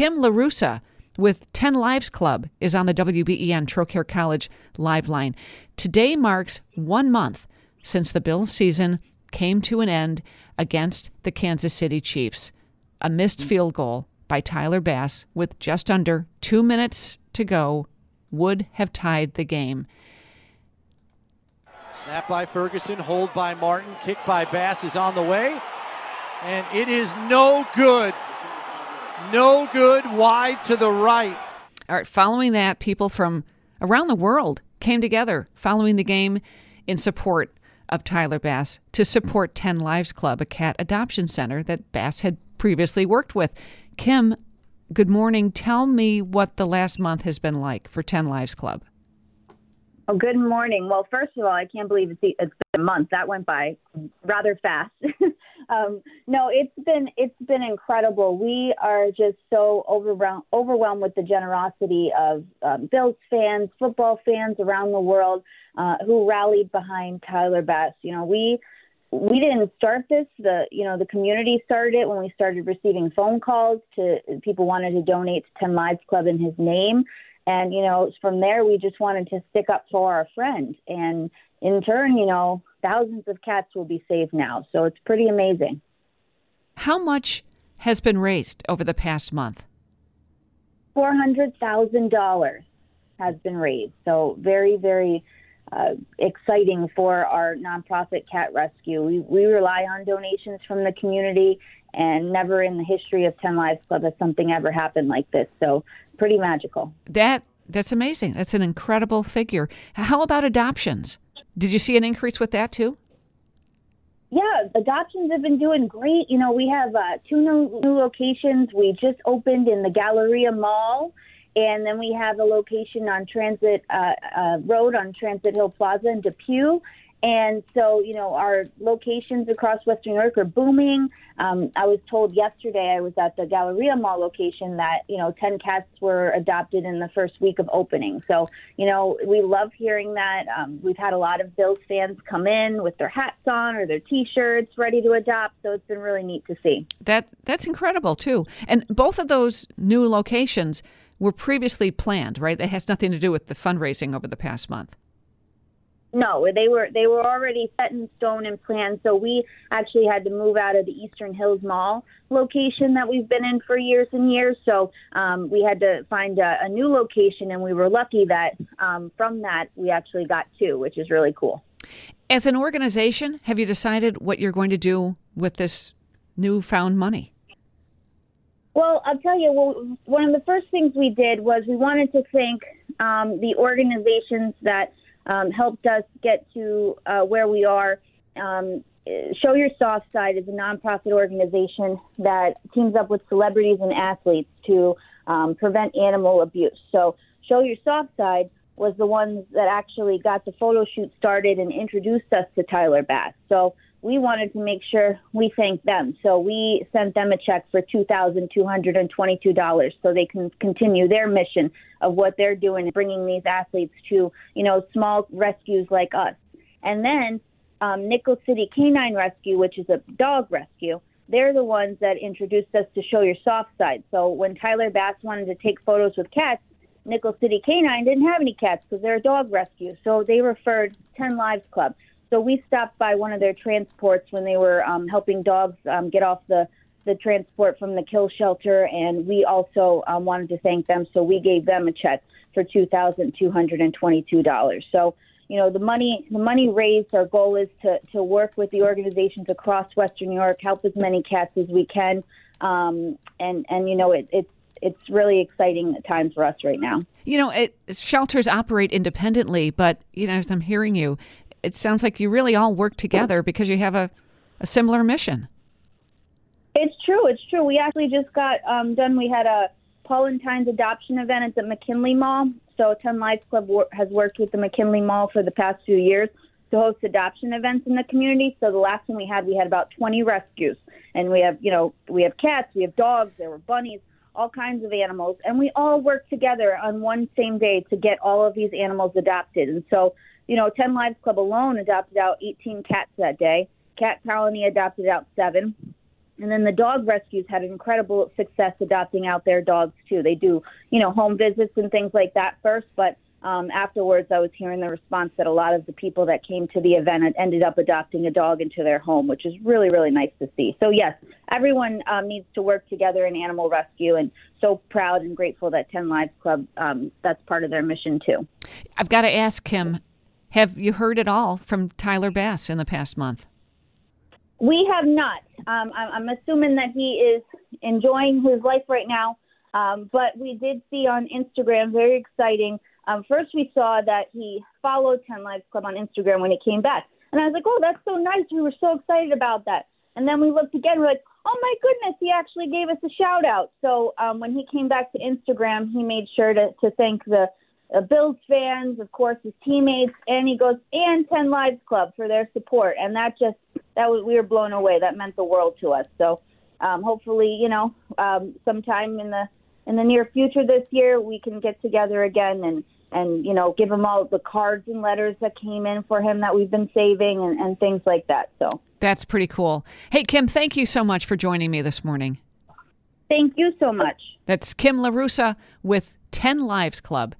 Kim LaRussa with 10 Lives Club is on the WBEN Trocaire College live line. Today marks one month since the Bills season came to an end against the Kansas City Chiefs. A missed field goal by Tyler Bass with just under two minutes to go would have tied the game. Snap by Ferguson, hold by Martin, kick by Bass is on the way, and it is no good. No good, wide to the right. All right, following that, people from around the world came together following the game in support of Tyler Bass to support 10 Lives Club, a cat adoption center that Bass had previously worked with. Kim, good morning. Tell me what the last month has been like for 10 Lives Club. Oh, good morning. Well, first of all, I can't believe it's, it's been a month. That went by rather fast. um, no, it's been it's been incredible. We are just so overwhelmed overwhelmed with the generosity of um, Bills fans, football fans around the world uh, who rallied behind Tyler Bass. You know, we we didn't start this. The you know the community started it when we started receiving phone calls to people wanted to donate to Ten Lives Club in his name. And, you know, from there, we just wanted to stick up for our friend. And in turn, you know, thousands of cats will be saved now. So it's pretty amazing. How much has been raised over the past month? $400,000 has been raised. So very, very uh, exciting for our nonprofit cat rescue. We, we rely on donations from the community, and never in the history of 10 Lives Club has something ever happened like this. So pretty magical. That that's amazing. That's an incredible figure. How about adoptions? Did you see an increase with that too? Yeah, adoptions have been doing great. You know, we have uh, two new, new locations. We just opened in the Galleria Mall and then we have a location on Transit uh, uh, Road on Transit Hill Plaza in Depew. And so, you know, our locations across Western New York are booming. Um, I was told yesterday, I was at the Galleria Mall location that, you know, 10 cats were adopted in the first week of opening. So, you know, we love hearing that. Um, we've had a lot of Bills fans come in with their hats on or their t shirts ready to adopt. So it's been really neat to see. That That's incredible, too. And both of those new locations, were previously planned, right? That has nothing to do with the fundraising over the past month. No, they were they were already set in stone and planned. So we actually had to move out of the Eastern Hills Mall location that we've been in for years and years. So um, we had to find a, a, new location, and we were lucky that um, from that we actually got two, which is really cool. As an organization, have you decided what you're going to do with this newfound money? Well, I'll tell you, well, one of the first things we did was we wanted to thank um, the organizations that um, helped us get to uh, where we are. Um, Show Your Soft Side is a nonprofit organization that teams up with celebrities and athletes to um, prevent animal abuse. So, Show Your Soft Side was the ones that actually got the photo shoot started and introduced us to Tyler Bass. So, we wanted to make sure we thanked them. So we sent them a check for $2,222 so they can continue their mission of what they're doing bringing these athletes to, you know, small rescues like us. And then um, Nickel City Canine Rescue, which is a dog rescue, they're the ones that introduced us to Show Your Soft Side. So when Tyler Bass wanted to take photos with cats, Nickel City Canine didn't have any cats because they're a dog rescue. So they referred 10 Lives Club. So we stopped by one of their transports when they were um, helping dogs um, get off the the transport from the kill shelter, and we also um, wanted to thank them. So we gave them a check for two thousand two hundred and twenty-two dollars. So you know the money the money raised. Our goal is to to work with the organizations across Western New York, help as many cats as we can, um, and and you know it, it's it's really exciting time for us right now. You know, it, shelters operate independently, but you know, as I'm hearing you, it sounds like you really all work together because you have a, a similar mission. It's true. It's true. We actually just got um, done. We had a Paul and Tynes adoption event at the McKinley Mall. So 10 Lives Club wor- has worked with the McKinley Mall for the past few years to host adoption events in the community. So the last one we had, we had about 20 rescues, and we have, you know, we have cats, we have dogs, there were bunnies, all kinds of animals, and we all work together on one same day to get all of these animals adopted. And so you know, 10 Lives Club alone adopted out 18 cats that day. Cat Colony adopted out seven. And then the dog rescues had incredible success adopting out their dogs too. They do, you know, home visits and things like that first, but um, afterwards, I was hearing the response that a lot of the people that came to the event had ended up adopting a dog into their home, which is really, really nice to see. So, yes, everyone um, needs to work together in animal rescue, and so proud and grateful that 10 Lives Club, um, that's part of their mission, too. I've got to ask him have you heard at all from Tyler Bass in the past month? We have not. Um, I'm assuming that he is enjoying his life right now. Um, but we did see on Instagram, very exciting. Um, first, we saw that he followed 10 Lives Club on Instagram when he came back. And I was like, oh, that's so nice. We were so excited about that. And then we looked again, we're like, oh my goodness, he actually gave us a shout out. So um, when he came back to Instagram, he made sure to, to thank the uh, Bills fans, of course, his teammates, and he goes, and 10 Lives Club for their support. And that just, that was, we were blown away. That meant the world to us. So um, hopefully, you know, um, sometime in the, in the near future this year, we can get together again and, and, you know, give him all the cards and letters that came in for him that we've been saving and, and things like that. So that's pretty cool. Hey, Kim, thank you so much for joining me this morning. Thank you so much. That's Kim LaRussa with 10 Lives Club.